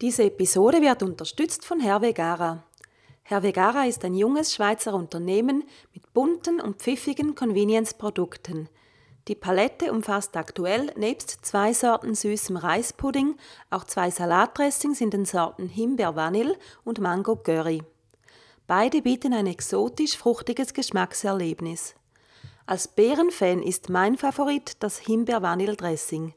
Diese Episode wird unterstützt von Herr Vegara. Herr Vegara ist ein junges Schweizer Unternehmen mit bunten und pfiffigen Convenience-Produkten. Die Palette umfasst aktuell nebst zwei Sorten süßem Reispudding auch zwei Salatdressings in den Sorten Himbeer Vanille und Mango Curry. Beide bieten ein exotisch fruchtiges Geschmackserlebnis. Als Beerenfan ist mein Favorit das Himbeer Vanille Dressing.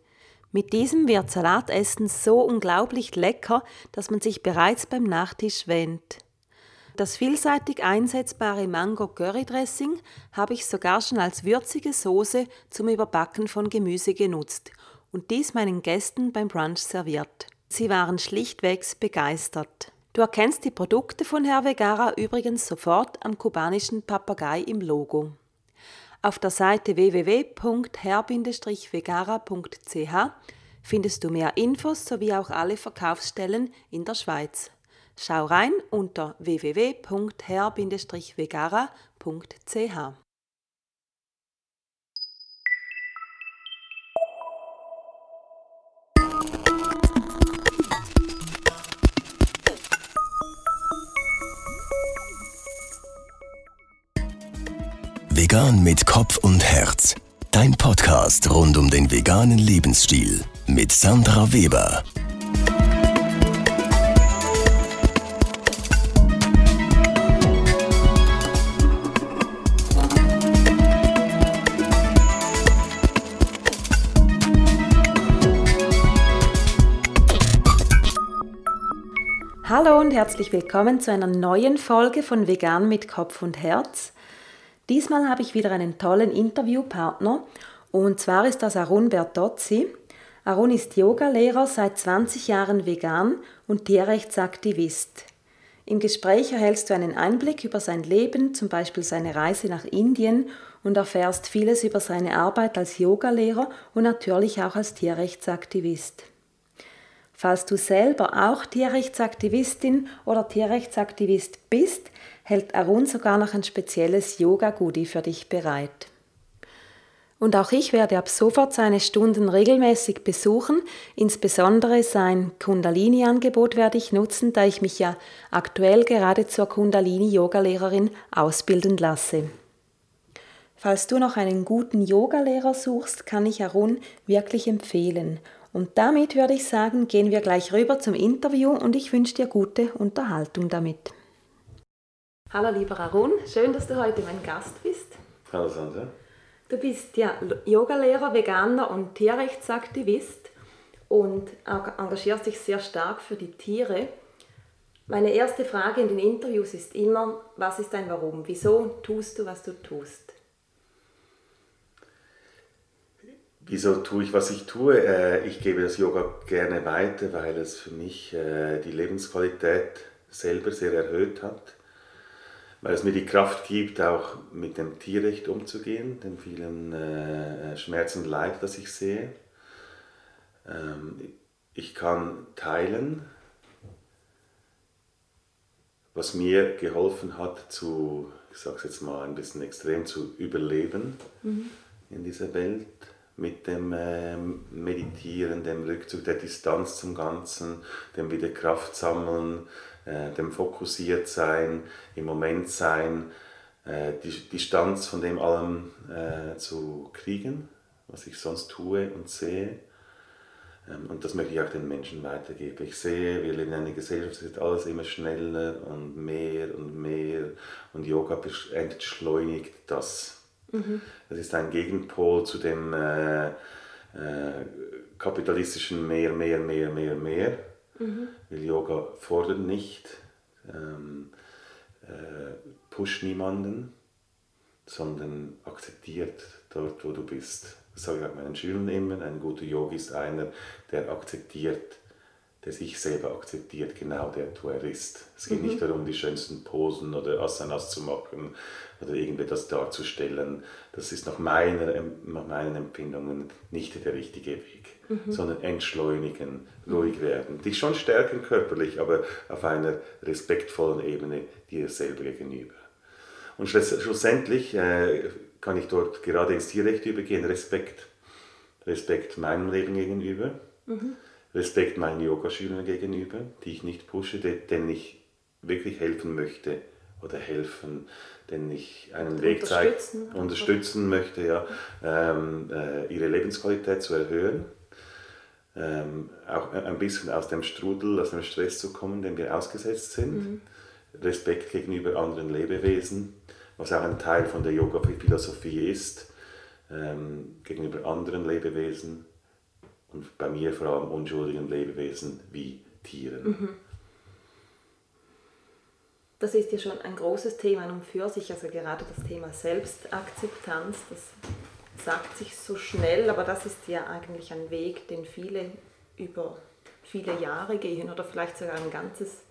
Mit diesem wird Salatessen so unglaublich lecker, dass man sich bereits beim Nachtisch wähnt. Das vielseitig einsetzbare Mango Curry Dressing habe ich sogar schon als würzige Soße zum Überbacken von Gemüse genutzt und dies meinen Gästen beim Brunch serviert. Sie waren schlichtwegs begeistert. Du erkennst die Produkte von Herr Vegara übrigens sofort am kubanischen Papagei im Logo. Auf der Seite www.herr-vegara.ch findest du mehr Infos sowie auch alle Verkaufsstellen in der Schweiz. Schau rein unter www.herr-vegara.ch. Vegan mit Kopf und Herz. Dein Podcast rund um den veganen Lebensstil mit Sandra Weber. Hallo und herzlich willkommen zu einer neuen Folge von Vegan mit Kopf und Herz. Diesmal habe ich wieder einen tollen Interviewpartner und zwar ist das Arun Bertozzi. Arun ist Yogalehrer, seit 20 Jahren vegan und Tierrechtsaktivist. Im Gespräch erhältst du einen Einblick über sein Leben, zum Beispiel seine Reise nach Indien und erfährst vieles über seine Arbeit als Yogalehrer und natürlich auch als Tierrechtsaktivist. Falls du selber auch Tierrechtsaktivistin oder Tierrechtsaktivist bist, hält Arun sogar noch ein spezielles Yoga-Goodie für dich bereit. Und auch ich werde ab sofort seine Stunden regelmäßig besuchen. Insbesondere sein Kundalini-Angebot werde ich nutzen, da ich mich ja aktuell gerade zur Kundalini-Yogalehrerin ausbilden lasse. Falls du noch einen guten Yogalehrer suchst, kann ich Arun wirklich empfehlen. Und damit würde ich sagen, gehen wir gleich rüber zum Interview und ich wünsche dir gute Unterhaltung damit. Hallo lieber Arun, schön, dass du heute mein Gast bist. Hallo Sandra. Du bist ja Yogalehrer, Veganer und Tierrechtsaktivist und engagierst dich sehr stark für die Tiere. Meine erste Frage in den Interviews ist immer, was ist dein Warum? Wieso tust du, was du tust? Wieso tue ich, was ich tue? Äh, ich gebe das Yoga gerne weiter, weil es für mich äh, die Lebensqualität selber sehr erhöht hat weil es mir die Kraft gibt, auch mit dem Tierrecht umzugehen, den vielen äh, Schmerz und Leid, das ich sehe. Ähm, ich kann teilen, was mir geholfen hat, zu, ich sage es jetzt mal ein bisschen extrem, zu überleben mhm. in dieser Welt mit dem äh, Meditieren, dem Rückzug der Distanz zum Ganzen, dem wieder Kraft sammeln, äh, dem fokussiert sein, im Moment sein, äh, die Distanz von dem allem äh, zu kriegen, was ich sonst tue und sehe. Ähm, und das möchte ich auch den Menschen weitergeben. Ich sehe, wir leben in einer Gesellschaft, es wird alles immer schneller und mehr und mehr und Yoga entschleunigt das. Mhm. Das ist ein Gegenpol zu dem äh, äh, kapitalistischen mehr, mehr, mehr, mehr, mehr. Mhm. Weil Yoga fordert nicht, ähm, äh, pusht niemanden, sondern akzeptiert dort, wo du bist. Das sage ich auch meinen Schülern immer. Ein guter Yogi ist einer, der akzeptiert, der sich selber akzeptiert, genau der, wo er ist. Es geht mhm. nicht darum, die schönsten Posen oder Asanas zu machen oder irgendetwas darzustellen. Das ist nach, meiner, nach meinen Empfindungen nicht der richtige Weg, mhm. sondern entschleunigen, ruhig werden. Dich schon stärken körperlich, aber auf einer respektvollen Ebene dir selber gegenüber. Und schlussendlich äh, kann ich dort gerade ins Tierrecht übergehen, Respekt. Respekt meinem Leben gegenüber. Mhm Respekt meinen Yogaschülern gegenüber, die ich nicht pushe, denen ich wirklich helfen möchte oder helfen, denen ich einen Weg zeigen, unterstützen möchte, ja, ähm, äh, ihre Lebensqualität zu erhöhen, ähm, auch ein bisschen aus dem Strudel, aus dem Stress zu kommen, dem wir ausgesetzt sind. Mhm. Respekt gegenüber anderen Lebewesen, was auch ein Teil von der Yoga-Philosophie ist, ähm, gegenüber anderen Lebewesen und bei mir vor allem unschuldigen Lebewesen wie Tieren. Mhm. Das ist ja schon ein großes Thema und für sich, also gerade das Thema Selbstakzeptanz, das sagt sich so schnell, aber das ist ja eigentlich ein Weg, den viele über viele Jahre gehen oder vielleicht sogar ein ganzes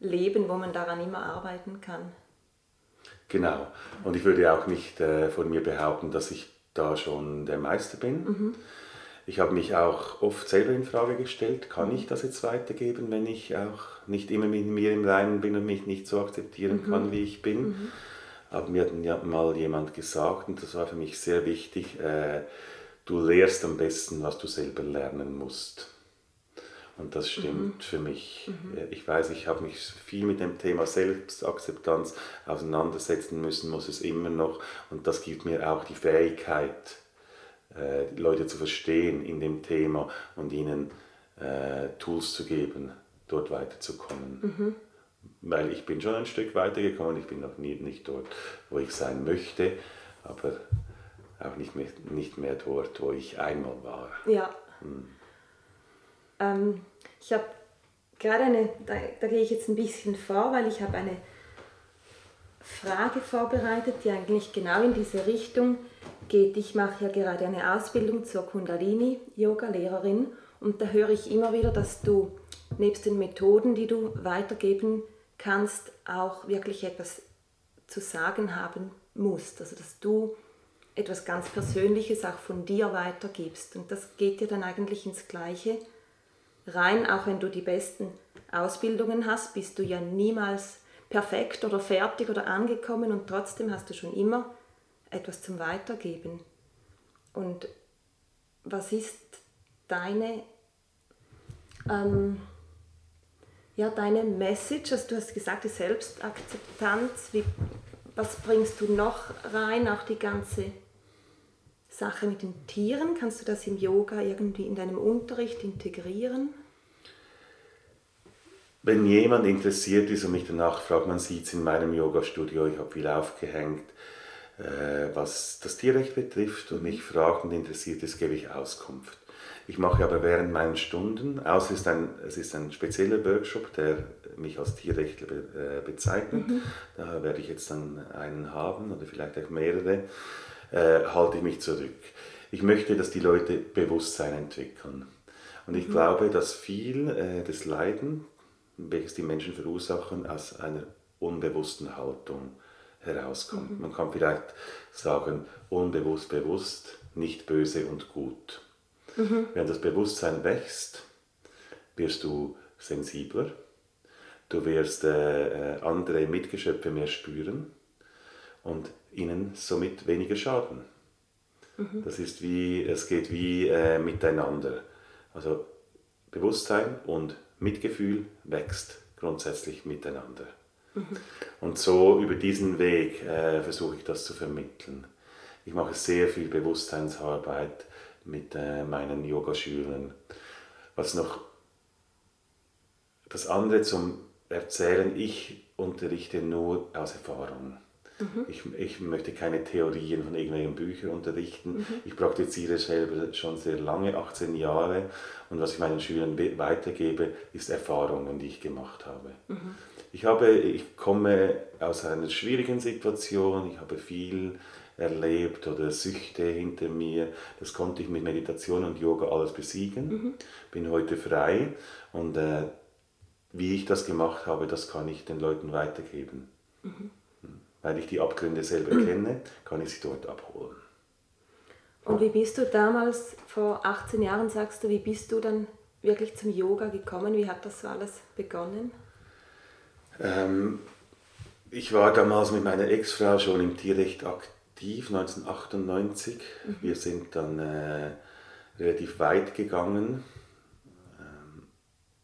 Leben, wo man daran immer arbeiten kann. Genau. Und ich würde auch nicht äh, von mir behaupten, dass ich da schon der Meister bin. Mhm. Ich habe mich auch oft selber in Frage gestellt, kann ich das jetzt weitergeben, wenn ich auch nicht immer mit mir im Reinen bin und mich nicht so akzeptieren mhm. kann, wie ich bin. Mhm. Aber mir hat ja mal jemand gesagt, und das war für mich sehr wichtig, äh, du lehrst am besten, was du selber lernen musst. Und das stimmt mhm. für mich. Mhm. Ich weiß, ich habe mich viel mit dem Thema Selbstakzeptanz auseinandersetzen müssen, muss es immer noch. Und das gibt mir auch die Fähigkeit, äh, Leute zu verstehen in dem Thema und ihnen äh, Tools zu geben, dort weiterzukommen. Mhm. Weil ich bin schon ein Stück weitergekommen, ich bin noch nie, nicht dort, wo ich sein möchte, aber auch nicht mehr, nicht mehr dort, wo ich einmal war. Ja. Hm. Ähm, ich habe gerade eine, da, da gehe ich jetzt ein bisschen vor, weil ich habe eine Frage vorbereitet, die eigentlich genau in diese Richtung geht. Ich mache ja gerade eine Ausbildung zur Kundalini-Yoga-Lehrerin und da höre ich immer wieder, dass du nebst den Methoden, die du weitergeben kannst, auch wirklich etwas zu sagen haben musst. Also dass du etwas ganz Persönliches auch von dir weitergibst. Und das geht dir dann eigentlich ins Gleiche rein, auch wenn du die besten Ausbildungen hast, bist du ja niemals perfekt oder fertig oder angekommen und trotzdem hast du schon immer etwas zum Weitergeben. Und was ist deine, ähm, ja, deine Message? Also du hast gesagt, die Selbstakzeptanz. Wie, was bringst du noch rein? Auch die ganze Sache mit den Tieren. Kannst du das im Yoga irgendwie in deinem Unterricht integrieren? Wenn jemand interessiert ist und mich danach fragt, man sieht es in meinem Yoga-Studio, ich habe viel aufgehängt, was das Tierrecht betrifft und mich fragt und interessiert ist, gebe ich Auskunft. Ich mache aber während meinen Stunden, außer es ist ein, es ist ein spezieller Workshop, der mich als Tierrechtler be, äh, bezeichnet, mhm. da werde ich jetzt dann einen haben oder vielleicht auch mehrere, äh, halte ich mich zurück. Ich möchte, dass die Leute Bewusstsein entwickeln. Und ich mhm. glaube, dass viel äh, des Leiden, welches die Menschen verursachen, aus einer unbewussten Haltung herauskommt. Mhm. Man kann vielleicht sagen, unbewusst, bewusst, nicht böse und gut. Mhm. Wenn das Bewusstsein wächst, wirst du sensibler, du wirst äh, äh, andere Mitgeschöpfe mehr spüren und ihnen somit weniger schaden. Mhm. Das ist wie, es geht wie äh, miteinander. Also Bewusstsein und Mitgefühl wächst grundsätzlich miteinander. Und so über diesen Weg äh, versuche ich das zu vermitteln. Ich mache sehr viel Bewusstseinsarbeit mit äh, meinen Yogaschülern. Was noch das andere zum Erzählen, ich unterrichte nur aus Erfahrung. Mhm. Ich, ich möchte keine Theorien von irgendwelchen Büchern unterrichten. Mhm. Ich praktiziere selber schon sehr lange, 18 Jahre. Und was ich meinen Schülern weitergebe, ist Erfahrungen, die ich gemacht habe. Mhm. Ich, habe, ich komme aus einer schwierigen Situation, ich habe viel erlebt oder Süchte hinter mir. Das konnte ich mit Meditation und Yoga alles besiegen. Mhm. Bin heute frei und äh, wie ich das gemacht habe, das kann ich den Leuten weitergeben. Mhm. Weil ich die Abgründe selber kenne, kann ich sie dort abholen. Und wie bist du damals, vor 18 Jahren sagst du, wie bist du dann wirklich zum Yoga gekommen? Wie hat das so alles begonnen? Ähm, ich war damals mit meiner Ex-Frau schon im Tierrecht aktiv, 1998. Mhm. Wir sind dann äh, relativ weit gegangen.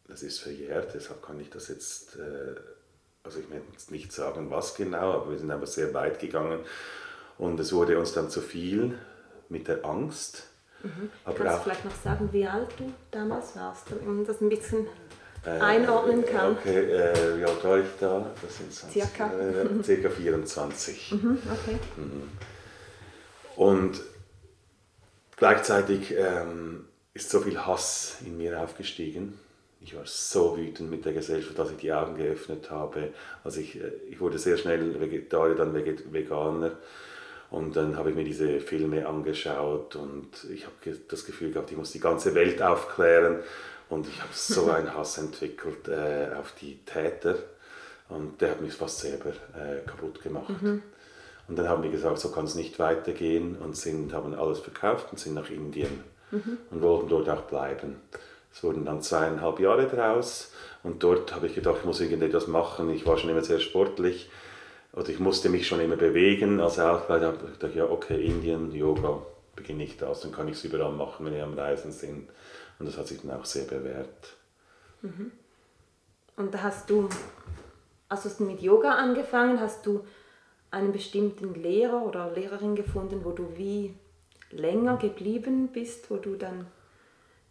das ist verjährt, deshalb kann ich das jetzt, äh, also ich möchte jetzt nicht sagen, was genau, aber wir sind einfach sehr weit gegangen und es wurde uns dann zu viel mit der Angst. Mhm. Kannst du vielleicht noch sagen, wie alt du damals warst, man das ein bisschen äh, einordnen kann? Okay, äh, wie alt war ich da? Das sind 20, circa. Äh, circa 24. Mhm, okay. Mhm. Und gleichzeitig ähm, ist so viel Hass in mir aufgestiegen. Ich war so wütend mit der Gesellschaft, dass ich die Augen geöffnet habe. Also ich, äh, ich wurde sehr schnell Vegetarier, dann Veganer. Und dann habe ich mir diese Filme angeschaut und ich habe das Gefühl gehabt, ich muss die ganze Welt aufklären. Und ich habe so einen Hass entwickelt äh, auf die Täter. Und der hat mich fast selber äh, kaputt gemacht. Mhm. Und dann haben wir gesagt, so kann es nicht weitergehen und sind, haben alles verkauft und sind nach Indien mhm. und wollten dort auch bleiben. Es wurden dann zweieinhalb Jahre draus und dort habe ich gedacht, ich muss irgendetwas machen. Ich war schon immer sehr sportlich oder ich musste mich schon immer bewegen. Also auch habe ich gedacht, ja okay, Indien, Yoga, beginne ich das, dann kann ich es überall machen, wenn wir am Reisen sind. Und das hat sich dann auch sehr bewährt. Mhm. Und da hast du, hast du mit Yoga angefangen, hast du einen bestimmten Lehrer oder Lehrerin gefunden, wo du wie länger geblieben bist, wo du dann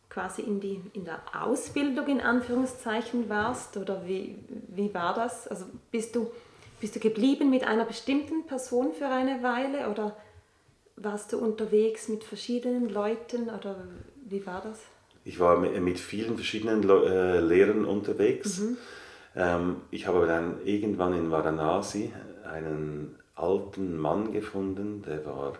quasi in, die, in der Ausbildung in Anführungszeichen warst? Oder wie, wie war das? Also bist du, bist du geblieben mit einer bestimmten Person für eine Weile oder warst du unterwegs mit verschiedenen Leuten oder wie war das? Ich war mit vielen verschiedenen äh, Lehrern unterwegs. Mhm. Ähm, ich habe dann irgendwann in Varanasi einen alten Mann gefunden, der war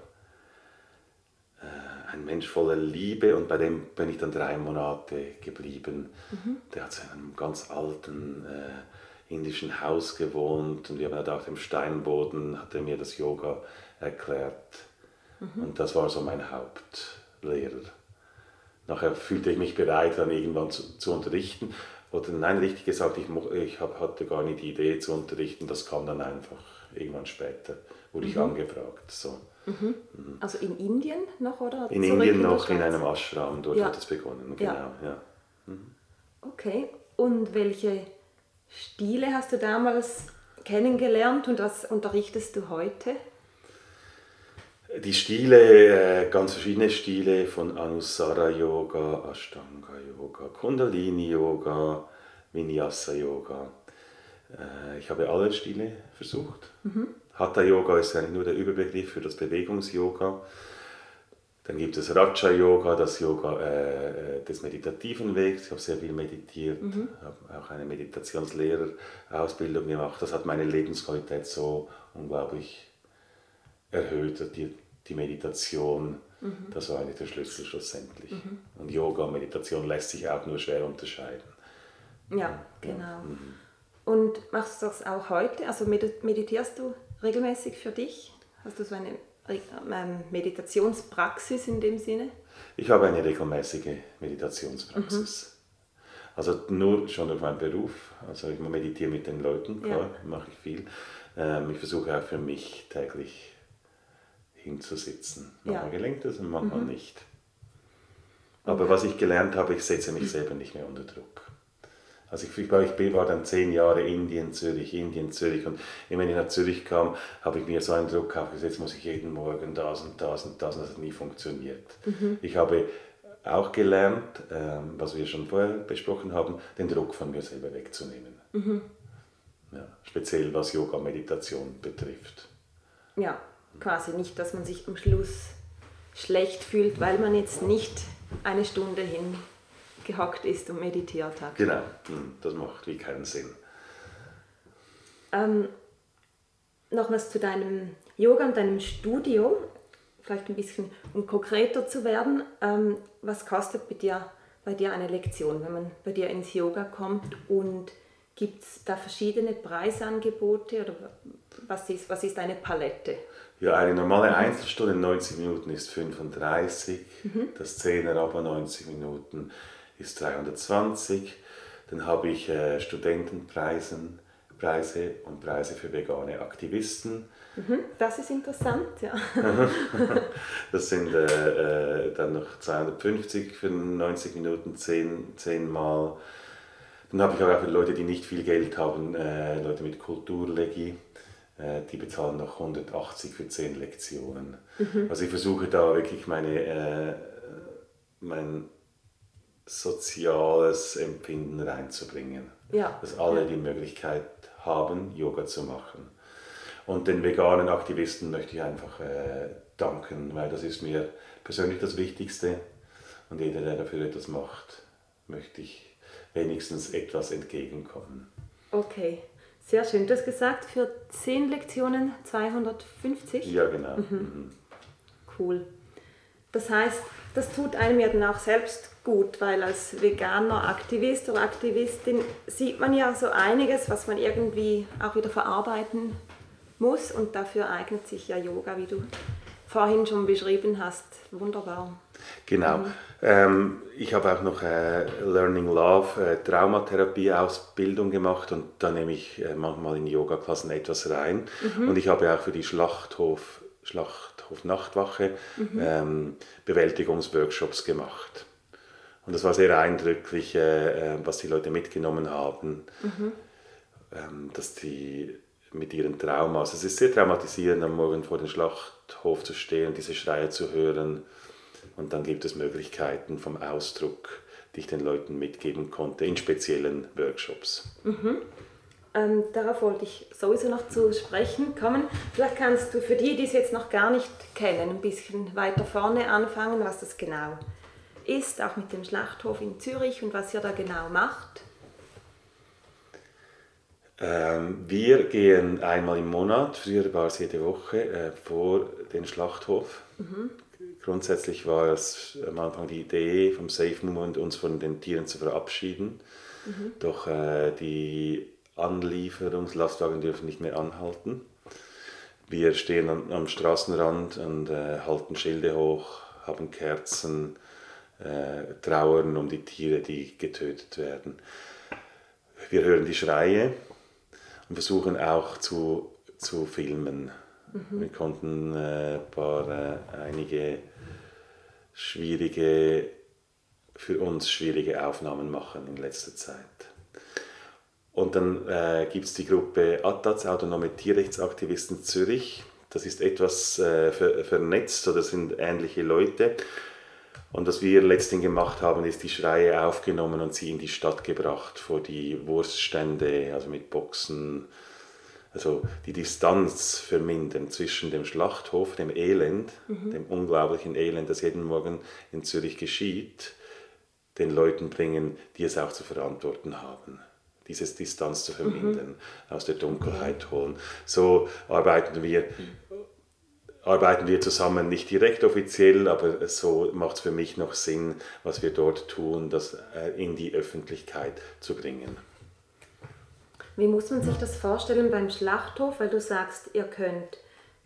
äh, ein Mensch voller Liebe und bei dem bin ich dann drei Monate geblieben. Mhm. Der hat in einem ganz alten äh, indischen Haus gewohnt und wir haben da auf dem Steinboden, hat er mir das Yoga erklärt. Mhm. Und das war so mein Hauptlehrer. Nachher fühlte ich mich bereit, dann irgendwann zu, zu unterrichten. Oder nein, richtig gesagt, ich, ich hab, hatte gar nicht die Idee zu unterrichten, das kam dann einfach irgendwann später, wurde mhm. ich angefragt. So. Mhm. Also in Indien noch oder? In Indien in noch in einem Ashram, dort ja. hat es begonnen, genau. Ja. ja. Mhm. Okay, und welche Stile hast du damals kennengelernt und was unterrichtest du heute? Die Stile, äh, ganz verschiedene Stile von Anusara Yoga, Ashtanga Yoga, Kundalini Yoga, Vinyasa Yoga. Äh, ich habe alle Stile versucht. Mhm. Hatha Yoga ist eigentlich nur der Überbegriff für das Bewegungsyoga. Dann gibt es Raja Yoga, das Yoga äh, des meditativen Wegs. Ich habe sehr viel meditiert, mhm. habe auch eine Meditationslehrerausbildung gemacht. Das hat meine Lebensqualität so unglaublich erhöht, die, die Meditation. Mhm. Das war eigentlich der Schlüssel schlussendlich. Mhm. Und Yoga und Meditation lässt sich auch nur schwer unterscheiden. Ja, genau. Mhm. Und machst du das auch heute? Also meditierst du regelmäßig für dich? Hast du so eine ähm, Meditationspraxis in dem Sinne? Ich habe eine regelmäßige Meditationspraxis. Mhm. Also nur schon durch meinen Beruf. Also ich meditiere mit den Leuten, klar, ja. mache ich viel. Ähm, ich versuche auch für mich täglich hinzusitzen. Manchmal ja. gelingt es und manchmal mhm. nicht. Aber was ich gelernt habe, ich setze mich selber nicht mehr unter Druck. Also ich, ich war dann zehn Jahre Indien, Zürich, Indien, Zürich und immer wenn ich nach Zürich kam, habe ich mir so einen Druck aufgesetzt, muss ich jeden Morgen das und das und das und das hat nie funktioniert. Mhm. Ich habe auch gelernt, ähm, was wir schon vorher besprochen haben, den Druck von mir selber wegzunehmen. Mhm. Ja, speziell was Yoga, Meditation betrifft. Ja, quasi nicht, dass man sich am Schluss schlecht fühlt, weil man jetzt nicht eine Stunde hin gehockt ist und meditiert hat. Genau, hm, das macht wie keinen Sinn. Ähm, noch was zu deinem Yoga und deinem Studio, vielleicht ein bisschen um konkreter zu werden. Ähm, was kostet bei dir, bei dir eine Lektion, wenn man bei dir ins Yoga kommt und gibt es da verschiedene Preisangebote oder was ist, was ist eine Palette? Ja, eine normale Einzelstunde 90 Minuten ist 35, mhm. das 10er aber 90 Minuten ist 320. Dann habe ich äh, Studentenpreisen, Preise und Preise für vegane Aktivisten. Mhm, das ist interessant, ja. das sind äh, äh, dann noch 250 für 90 Minuten, 10, 10 Mal. Dann habe ich auch für Leute, die nicht viel Geld haben, äh, Leute mit Kulturlegi, die bezahlen noch 180 für 10 Lektionen. Mhm. Also ich versuche da wirklich meine, äh, mein soziales Empfinden reinzubringen. Ja. Dass alle ja. die Möglichkeit haben, Yoga zu machen. Und den veganen Aktivisten möchte ich einfach äh, danken, weil das ist mir persönlich das Wichtigste. Und jeder, der dafür etwas macht, möchte ich wenigstens etwas entgegenkommen. Okay, sehr schön. Du hast gesagt, für 10 Lektionen 250? Ja, genau. Mhm. Mhm. Cool. Das heißt, das tut einem ja dann auch selbst gut, weil als veganer Aktivist oder Aktivistin sieht man ja so einiges, was man irgendwie auch wieder verarbeiten muss und dafür eignet sich ja Yoga, wie du vorhin schon beschrieben hast. Wunderbar. Genau. Mhm. Ähm, ich habe auch noch äh, Learning Love, äh, Traumatherapie-Ausbildung gemacht und da nehme ich äh, manchmal in Yoga-Klassen etwas rein. Mhm. Und ich habe auch für die Schlachthof, Schlachthof Nachtwache mhm. ähm, Bewältigungsworkshops gemacht. Und das war sehr eindrücklich, äh, äh, was die Leute mitgenommen haben, mhm. ähm, dass die mit ihren Traumas, es ist sehr traumatisierend, am Morgen vor dem Schlachthof zu stehen, diese Schreie zu hören und dann gibt es Möglichkeiten vom Ausdruck, die ich den Leuten mitgeben konnte, in speziellen Workshops. Mhm. Ähm, darauf wollte ich sowieso noch zu sprechen kommen. Vielleicht kannst du für die, die es jetzt noch gar nicht kennen, ein bisschen weiter vorne anfangen, was das genau ist, auch mit dem Schlachthof in Zürich und was ihr da genau macht. Ähm, wir gehen einmal im Monat, früher war es jede Woche, äh, vor den Schlachthof. Mhm grundsätzlich war es am Anfang die Idee vom Safe Movement, uns von den Tieren zu verabschieden. Mhm. Doch äh, die Anlieferungslastwagen dürfen nicht mehr anhalten. Wir stehen am, am Straßenrand und äh, halten Schilde hoch, haben Kerzen, äh, trauern um die Tiere, die getötet werden. Wir hören die Schreie und versuchen auch zu, zu filmen. Mhm. Wir konnten äh, paar, äh, einige schwierige, für uns schwierige Aufnahmen machen in letzter Zeit. Und dann äh, gibt es die Gruppe ATAZ, Autonome Tierrechtsaktivisten Zürich. Das ist etwas äh, ver vernetzt oder sind ähnliche Leute. Und was wir letztens gemacht haben, ist die Schreie aufgenommen und sie in die Stadt gebracht, vor die Wurststände, also mit Boxen, also die Distanz vermindern zwischen dem Schlachthof, dem Elend, mhm. dem unglaublichen Elend, das jeden Morgen in Zürich geschieht, den Leuten bringen, die es auch zu verantworten haben. Diese Distanz zu vermindern, mhm. aus der Dunkelheit holen. So arbeiten wir, arbeiten wir zusammen, nicht direkt offiziell, aber so macht es für mich noch Sinn, was wir dort tun, das äh, in die Öffentlichkeit zu bringen. Wie muss man sich das vorstellen beim Schlachthof, weil du sagst, ihr könnt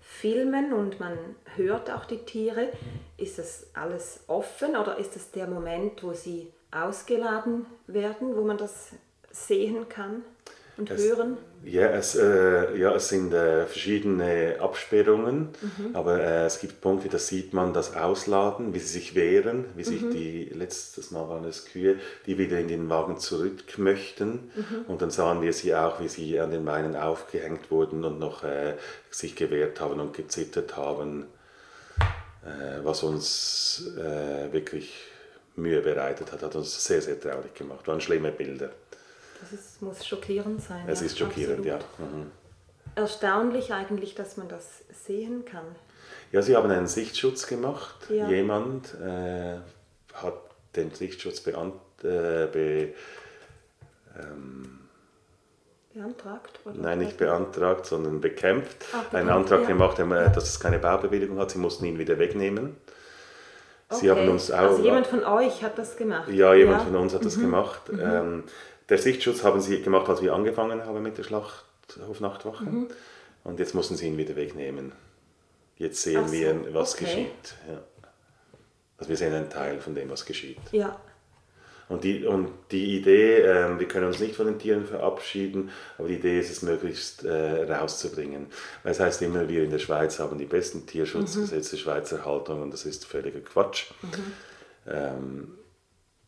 filmen und man hört auch die Tiere. Ist das alles offen oder ist das der Moment, wo sie ausgeladen werden, wo man das sehen kann? Und es, hören? Ja, es, äh, ja, es sind äh, verschiedene Absperrungen, mhm. aber äh, es gibt Punkte, da sieht man das Ausladen, wie sie sich wehren, wie mhm. sich die, letztes Mal waren es Kühe, die wieder in den Wagen zurück möchten. Mhm. Und dann sahen wir sie auch, wie sie an den Beinen aufgehängt wurden und noch äh, sich gewehrt haben und gezittert haben, äh, was uns äh, wirklich Mühe bereitet hat, hat uns sehr, sehr traurig gemacht. Waren schlimme Bilder. Das ist, muss schockierend sein. Es ja, ist schockierend, absolut. ja. Mhm. Erstaunlich eigentlich, dass man das sehen kann. Ja, sie haben einen Sichtschutz gemacht. Ja. Jemand äh, hat den Sichtschutz beant äh, be, ähm, beantragt? Oder nein, nicht beantragt, sondern bekämpft. Ach, einen Antrag ja. gemacht, dass es keine Baubewilligung hat. Sie mussten ihn wieder wegnehmen. Okay. Sie haben uns auch, also jemand von euch hat das gemacht? Ja, jemand ja. von uns hat das mhm. gemacht. Mhm. Ähm, der Sichtschutz haben sie gemacht, als wir angefangen haben mit der Schlachthofnachtwache. Mhm. Und jetzt mussten sie ihn wieder wegnehmen. Jetzt sehen so, wir, was okay. geschieht. Ja. Also wir sehen einen Teil von dem, was geschieht. Ja. Und die, und die Idee, äh, wir können uns nicht von den Tieren verabschieden, aber die Idee ist es möglichst äh, rauszubringen. Weil es heißt immer, wir in der Schweiz haben die besten Tierschutzgesetze mhm. Schweizer Haltung und das ist völliger Quatsch. Mhm. Ähm,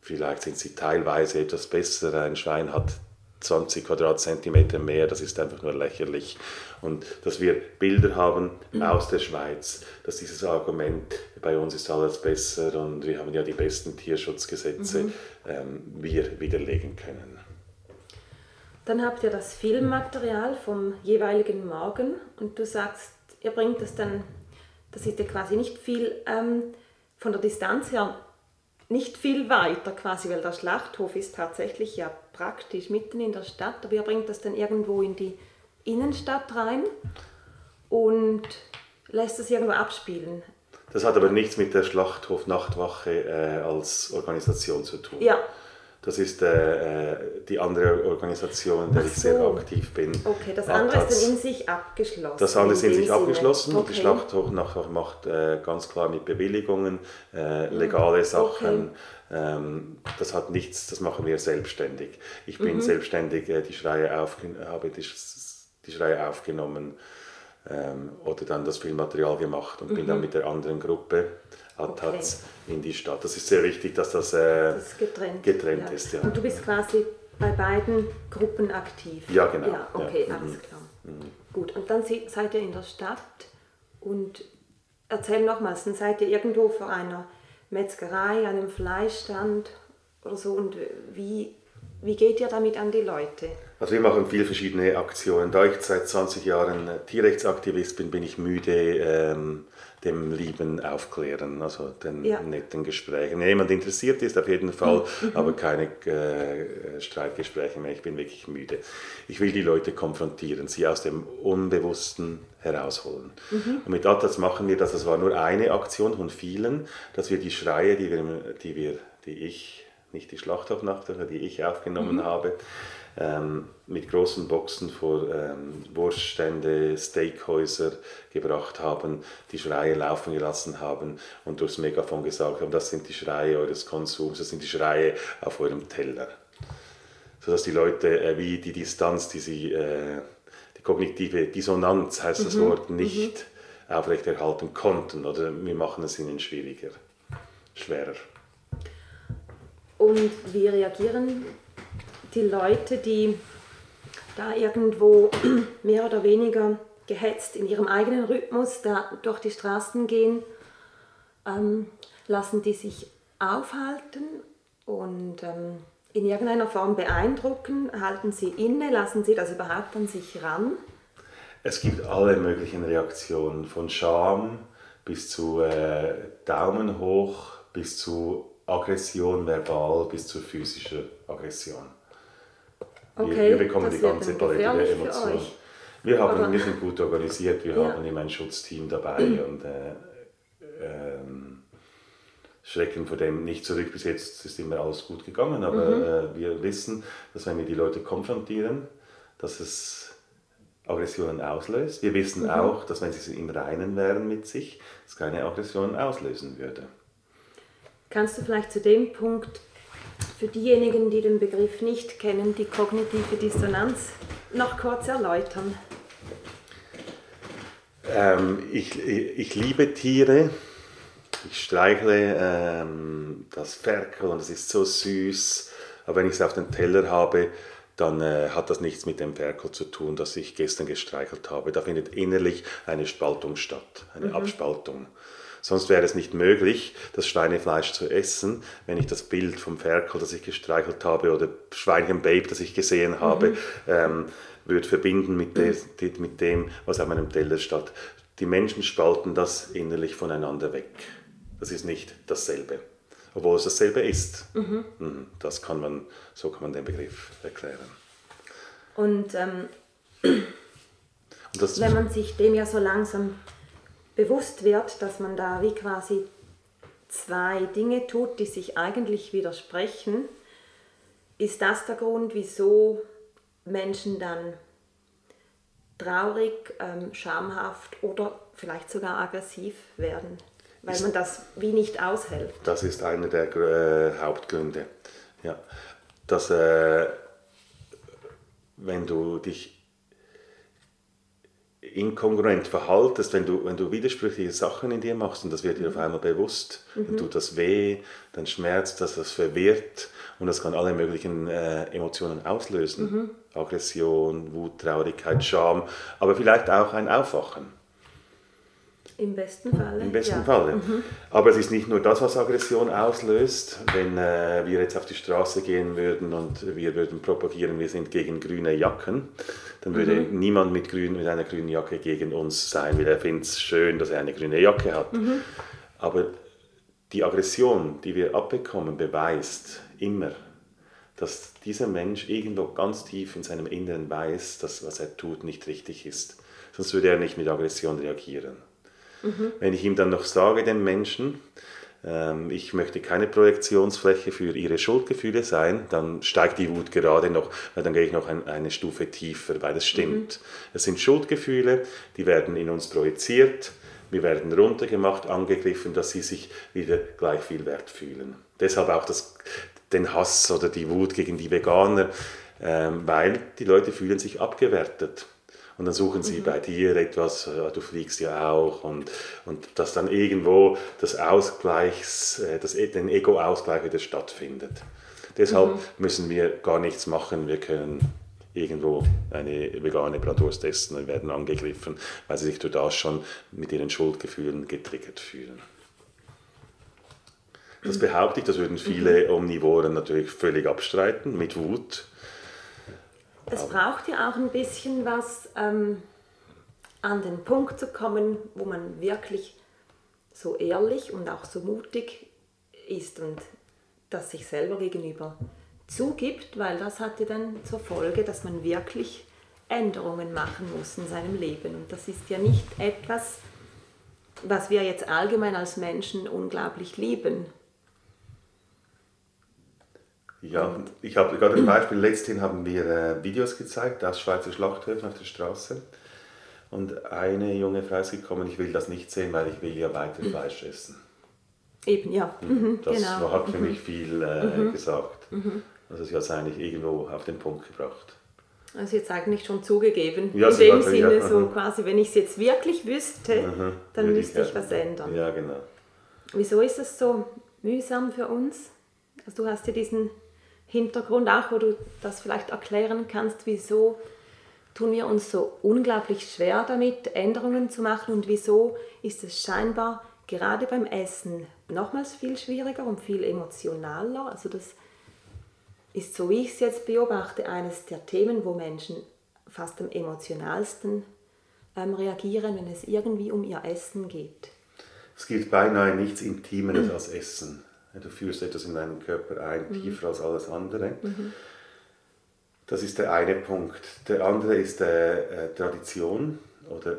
Vielleicht sind sie teilweise etwas besser. Ein Schwein hat 20 Quadratzentimeter mehr, das ist einfach nur lächerlich. Und dass wir Bilder haben mhm. aus der Schweiz, dass dieses Argument, bei uns ist alles besser und wir haben ja die besten Tierschutzgesetze, mhm. ähm, wir widerlegen können. Dann habt ihr das Filmmaterial vom jeweiligen Morgen und du sagst, ihr bringt das dann, das ist ja quasi nicht viel ähm, von der Distanz her nicht viel weiter quasi, weil der Schlachthof ist tatsächlich ja praktisch mitten in der Stadt, aber ihr bringt das dann irgendwo in die Innenstadt rein und lässt es irgendwo abspielen. Das hat aber nichts mit der Schlachthof-Nachtwache äh, als Organisation zu tun. Ja, das ist äh, äh, die andere Organisation, in der so. ich sehr aktiv bin. Okay, das andere ist dann in sich abgeschlossen. Das andere ist in sich abgeschlossen. Okay. Die Schlachthof macht äh, ganz klar mit Bewilligungen, äh, mhm. legale Sachen. Okay. Ähm, das hat nichts, das machen wir selbstständig. Ich bin mhm. selbstständig, äh, die Schreie habe die, die Schreie aufgenommen ähm, oder dann das Filmmaterial gemacht und mhm. bin dann mhm. mit der anderen Gruppe Atats okay. in die Stadt. Das ist sehr wichtig, dass das, äh, das getrennt, getrennt ja. ist. Ja. Und du bist quasi bei beiden Gruppen aktiv? Ja, genau. Ja, okay, ja. alles mhm. klar. Mhm. Gut, und dann seid ihr in der Stadt und erzähl nochmals, dann seid ihr irgendwo vor einer Metzgerei, einem Fleischstand oder so und wie, wie geht ihr damit an die Leute? Also wir machen viele verschiedene Aktionen. Da ich seit 20 Jahren Tierrechtsaktivist bin, bin ich müde, ähm, dem Lieben aufklären, also den ja. netten Gesprächen. Wenn jemand interessiert ist, auf jeden Fall, mhm. aber keine äh, Streitgespräche mehr. Ich bin wirklich müde. Ich will die Leute konfrontieren, sie aus dem Unbewussten herausholen. Mhm. Und mit Atlas machen wir das, das war nur eine Aktion von vielen, dass wir die Schreie, die, wir, die, wir, die ich, nicht die Schlachthofnacht, die ich aufgenommen mhm. habe, ähm, mit großen Boxen vor ähm, Wurststände, Steakhäuser gebracht haben, die Schreie laufen gelassen haben und durchs Megafon gesagt haben, das sind die Schreie eures Konsums, das sind die Schreie auf eurem Teller. Sodass die Leute äh, wie die Distanz, die sie, äh, die kognitive Dissonanz heißt mhm. das Wort, nicht mhm. aufrechterhalten konnten oder wir machen es ihnen schwieriger, schwerer. Und wie reagieren die Leute, die da irgendwo mehr oder weniger gehetzt in ihrem eigenen Rhythmus da durch die Straßen gehen, ähm, lassen die sich aufhalten und ähm, in irgendeiner Form beeindrucken, halten sie inne, lassen sie das überhaupt an sich ran? Es gibt alle möglichen Reaktionen, von Scham bis zu äh, Daumen hoch, bis zu Aggression verbal, bis zu physischer Aggression. Okay, wir, wir bekommen die ganze Palette der Emotionen. Wir, haben, wir sind gut organisiert, wir ja. haben immer ein Schutzteam dabei und äh, ähm, schrecken vor dem nicht zurück. Bis jetzt ist immer alles gut gegangen, aber mhm. äh, wir wissen, dass wenn wir die Leute konfrontieren, dass es Aggressionen auslöst. Wir wissen mhm. auch, dass wenn sie im Reinen wären mit sich, es keine Aggressionen auslösen würde. Kannst du vielleicht zu dem Punkt für diejenigen, die den Begriff nicht kennen, die kognitive Dissonanz noch kurz erläutern? Ähm, ich, ich liebe Tiere. Ich streichle ähm, das Ferkel und es ist so süß. Aber wenn ich es auf den Teller habe, dann äh, hat das nichts mit dem Ferkel zu tun, das ich gestern gestreichelt habe. Da findet innerlich eine Spaltung statt, eine mhm. Abspaltung. Sonst wäre es nicht möglich, das Schweinefleisch zu essen, wenn ich das Bild vom Ferkel, das ich gestreichelt habe, oder Schweinchen Babe, das ich gesehen habe, mhm. ähm, würde verbinden mit, de, mit dem, was auf meinem Teller steht. Die Menschen spalten das innerlich voneinander weg. Das ist nicht dasselbe. Obwohl es dasselbe ist. Mhm. mhm. Das kann man, so kann man den Begriff erklären. Und, ähm, Und das, wenn man sich dem ja so langsam bewusst wird, dass man da wie quasi zwei Dinge tut, die sich eigentlich widersprechen, ist das der Grund, wieso Menschen dann traurig, ähm, schamhaft oder vielleicht sogar aggressiv werden, weil ist, man das wie nicht aushält. Das ist einer der äh, Hauptgründe. Ja. Dass, äh, wenn du dich inkongruent verhaltest, wenn du, wenn du widersprüchliche Sachen in dir machst und das wird dir auf einmal bewusst, mhm. dann tut das weh, dann schmerzt das, das verwirrt und das kann alle möglichen äh, Emotionen auslösen. Mhm. Aggression, Wut, Traurigkeit, Scham, aber vielleicht auch ein Aufwachen. Im besten Falle. Im besten ja. Falle. Mhm. Aber es ist nicht nur das, was Aggression auslöst. Wenn äh, wir jetzt auf die Straße gehen würden und wir würden propagieren, wir sind gegen grüne Jacken, dann würde mhm. niemand mit, grün, mit einer grünen Jacke gegen uns sein, weil er findet es schön, dass er eine grüne Jacke hat. Mhm. Aber die Aggression, die wir abbekommen, beweist immer, dass dieser Mensch irgendwo ganz tief in seinem Inneren weiß, dass was er tut nicht richtig ist. Sonst würde er nicht mit Aggression reagieren. Mhm. Wenn ich ihm dann noch sage, den Menschen, ähm, ich möchte keine Projektionsfläche für ihre Schuldgefühle sein, dann steigt die Wut gerade noch, weil dann gehe ich noch ein, eine Stufe tiefer, weil es stimmt. Mhm. Es sind Schuldgefühle, die werden in uns projiziert, wir werden runtergemacht, angegriffen, dass sie sich wieder gleich viel wert fühlen. Deshalb auch das, den Hass oder die Wut gegen die Veganer, ähm, weil die Leute fühlen sich abgewertet. Und dann suchen sie mhm. bei dir etwas, äh, du fliegst ja auch und, und dass dann irgendwo das Ausgleichs, äh, das, e, den Ego-Ausgleich wieder stattfindet. Deshalb mhm. müssen wir gar nichts machen, wir können irgendwo eine vegane Bratwurst essen und werden angegriffen, weil sie sich durch das schon mit ihren Schuldgefühlen getriggert fühlen. Das mhm. behaupte ich, das würden viele Omnivoren natürlich völlig abstreiten, mit Wut es braucht ja auch ein bisschen was, ähm, an den Punkt zu kommen, wo man wirklich so ehrlich und auch so mutig ist und das sich selber gegenüber zugibt, weil das hat ja dann zur Folge, dass man wirklich Änderungen machen muss in seinem Leben. Und das ist ja nicht etwas, was wir jetzt allgemein als Menschen unglaublich lieben. Ja, ich habe gerade ein Beispiel. Letzthin haben wir äh, Videos gezeigt aus Schweizer Schlachthöfen auf der Straße. Und eine junge Frau ist gekommen, ich will das nicht sehen, weil ich will ja weiter mhm. Fleisch essen. Eben, ja. Mhm, das genau. hat für mhm. mich viel äh, mhm. gesagt. Mhm. Also sie hat es eigentlich irgendwo auf den Punkt gebracht. Also jetzt eigentlich schon zugegeben. Ja, in dem Sinne, ja, so quasi, wenn ich es jetzt wirklich wüsste, dann müsste ich, ich was ändern. Ja, genau. Wieso ist es so mühsam für uns? Also du hast ja diesen Hintergrund auch, wo du das vielleicht erklären kannst, wieso tun wir uns so unglaublich schwer damit, Änderungen zu machen und wieso ist es scheinbar gerade beim Essen nochmals viel schwieriger und viel emotionaler. Also das ist, so wie ich es jetzt beobachte, eines der Themen, wo Menschen fast am emotionalsten ähm, reagieren, wenn es irgendwie um ihr Essen geht. Es gibt beinahe nichts Intimeres als Essen. Du führst etwas in deinen Körper ein, mhm. tiefer als alles andere. Mhm. Das ist der eine Punkt. Der andere ist äh, äh, Tradition oder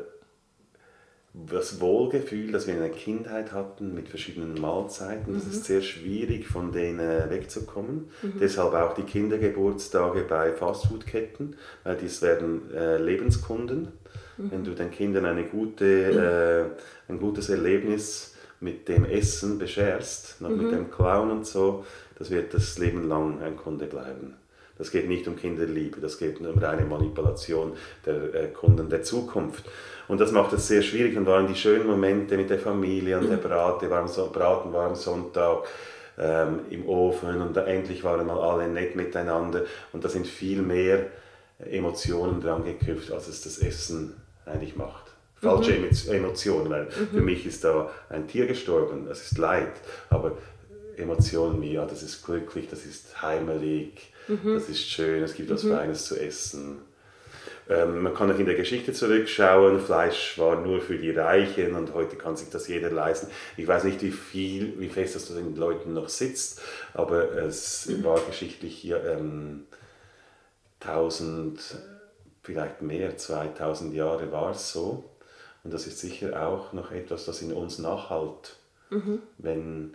das Wohlgefühl, das wir in der Kindheit hatten mit verschiedenen Mahlzeiten. Das mhm. ist sehr schwierig, von denen wegzukommen. Mhm. Deshalb auch die Kindergeburtstage bei Fastfoodketten, weil dies werden äh, Lebenskunden. Mhm. Wenn du den Kindern eine gute, äh, ein gutes Erlebnis mit dem Essen bescherst, noch mhm. mit dem Clown und so, das wird das Leben lang ein Kunde bleiben. Das geht nicht um Kinderliebe, das geht um eine Manipulation der äh, Kunden der Zukunft. Und das macht es sehr schwierig und waren die schönen Momente mit der Familie und der mhm. Brate war so Braten war am Sonntag ähm, im Ofen und da endlich waren mal alle nett miteinander und da sind viel mehr Emotionen dran geknüpft, als es das Essen eigentlich macht falsche mhm. Emotionen, weil mhm. für mich ist da ein Tier gestorben, das ist Leid, aber Emotionen wie, ja, das ist glücklich, das ist heimelig, mhm. das ist schön, es gibt was mhm. Feines zu essen. Ähm, man kann auch in der Geschichte zurückschauen, Fleisch war nur für die Reichen und heute kann sich das jeder leisten. Ich weiß nicht, wie viel, wie fest das den Leuten noch sitzt, aber es war geschichtlich hier ähm, 1000, vielleicht mehr, 2000 Jahre war es so. Und das ist sicher auch noch etwas, das in uns nachhalt. Mhm. Wenn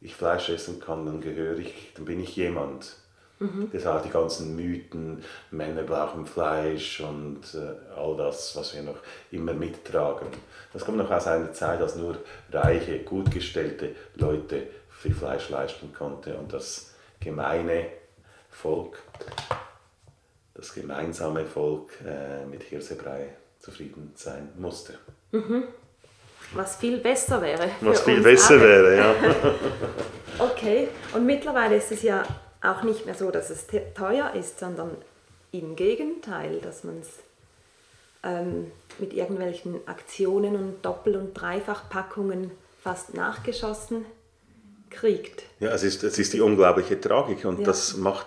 ich Fleisch essen kann, dann gehöre ich, dann bin ich jemand. Mhm. Deshalb die ganzen Mythen, Männer brauchen Fleisch und äh, all das, was wir noch immer mittragen. Das kommt noch aus einer Zeit, als nur reiche, gut gestellte Leute viel Fleisch leisten konnten und das gemeine Volk, das gemeinsame Volk äh, mit Hirsebrei zufrieden sein musste. Was viel besser wäre. Was viel besser alle. wäre, ja. Okay, und mittlerweile ist es ja auch nicht mehr so, dass es te- teuer ist, sondern im Gegenteil, dass man es ähm, mit irgendwelchen Aktionen und Doppel- und Dreifachpackungen fast nachgeschossen kriegt. Ja, es ist, es ist die unglaubliche Tragik und Ja. das macht,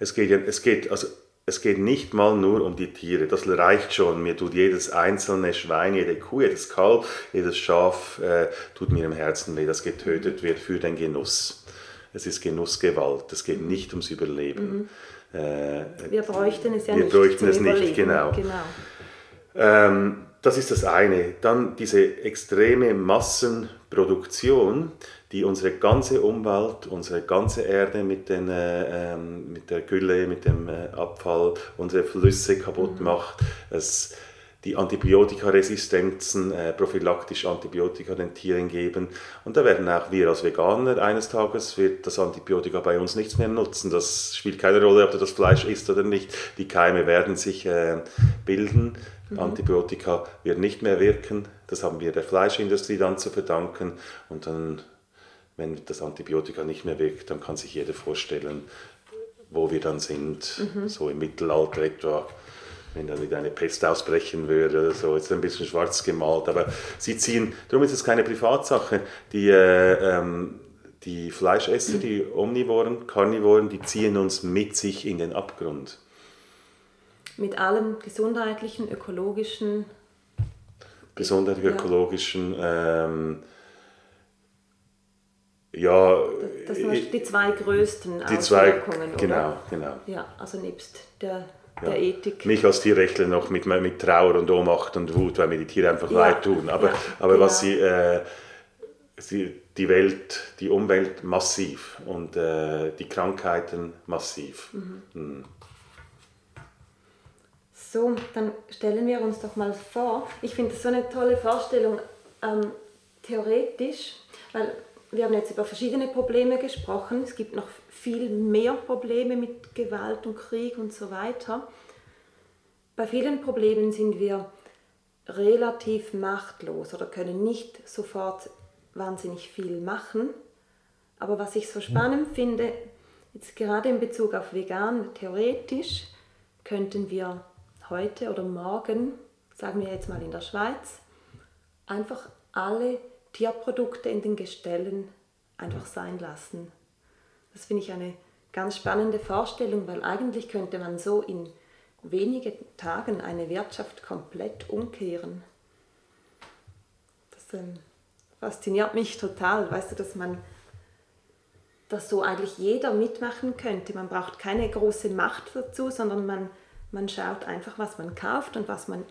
es geht, es geht, also es geht nicht mal nur um die Tiere, das reicht schon. Mir tut jedes einzelne Schwein, jede Kuh, jedes Kalb, jedes Schaf, äh, tut mir im Herzen weh, das getötet wird für den Genuss. Es ist Genussgewalt, es geht nicht ums Überleben. Äh, Wir bräuchten es ja Wir nicht. bräuchten zum es nicht, genau. genau. Ähm, das ist das eine. Dann diese extreme Massenproduktion, die unsere ganze Umwelt, unsere ganze Erde mit, den, äh, ähm, mit der Gülle, mit dem äh, Abfall, unsere Flüsse kaputt macht. Es, die Antibiotikaresistenzen, äh, prophylaktisch Antibiotika den Tieren geben. Und da werden auch wir als Veganer eines Tages wird das Antibiotika bei uns nichts mehr nutzen. Das spielt keine Rolle, ob du das Fleisch isst oder nicht. Die Keime werden sich äh, bilden. Antibiotika wird nicht mehr wirken. Das haben wir der Fleischindustrie dann zu verdanken. Und dann, wenn das Antibiotika nicht mehr wirkt, dann kann sich jeder vorstellen, wo wir dann sind. So im Mittelalter etwa wenn dann wieder eine Pest ausbrechen würde oder so, ist ein bisschen schwarz gemalt, aber sie ziehen, darum ist es keine Privatsache, die, äh, ähm, die Fleischesser, die Omnivoren, Karnivoren, die ziehen uns mit sich in den Abgrund. Mit allem gesundheitlichen, ökologischen, Besonders Ja. ökologischen, ähm, ja, das sind die zwei größten die zwei, Auswirkungen, genau, oder? genau. Ja, also nebst der, Ja. der Ethik. Mich als Tierrechtler noch mit, mit Trauer und Ohnmacht und Wut, weil mir die Tiere einfach Ja, leid tun. Aber, ja, aber was genau. sie, äh, sie, die Welt, die Umwelt massiv und äh, die Krankheiten massiv. Mhm. So, dann stellen wir uns doch mal vor, ich finde das so eine tolle Vorstellung, ähm, theoretisch, weil wir haben jetzt über verschiedene Probleme gesprochen, es gibt noch viel mehr Probleme mit Gewalt und Krieg und so weiter. Bei vielen Problemen sind wir relativ machtlos oder können nicht sofort wahnsinnig viel machen. Aber was ich so spannend finde, jetzt gerade in Bezug auf vegan, theoretisch könnten wir heute oder morgen, sagen wir jetzt mal in der Schweiz, einfach alle Tierprodukte in den Gestellen einfach sein lassen. Das finde ich eine ganz spannende Vorstellung, weil eigentlich könnte man so in wenigen Tagen eine Wirtschaft komplett umkehren. Das ähm, fasziniert mich total, weißt du, dass man dass so eigentlich jeder mitmachen könnte. Man braucht keine große Macht dazu, sondern man, man schaut einfach, was man kauft und was man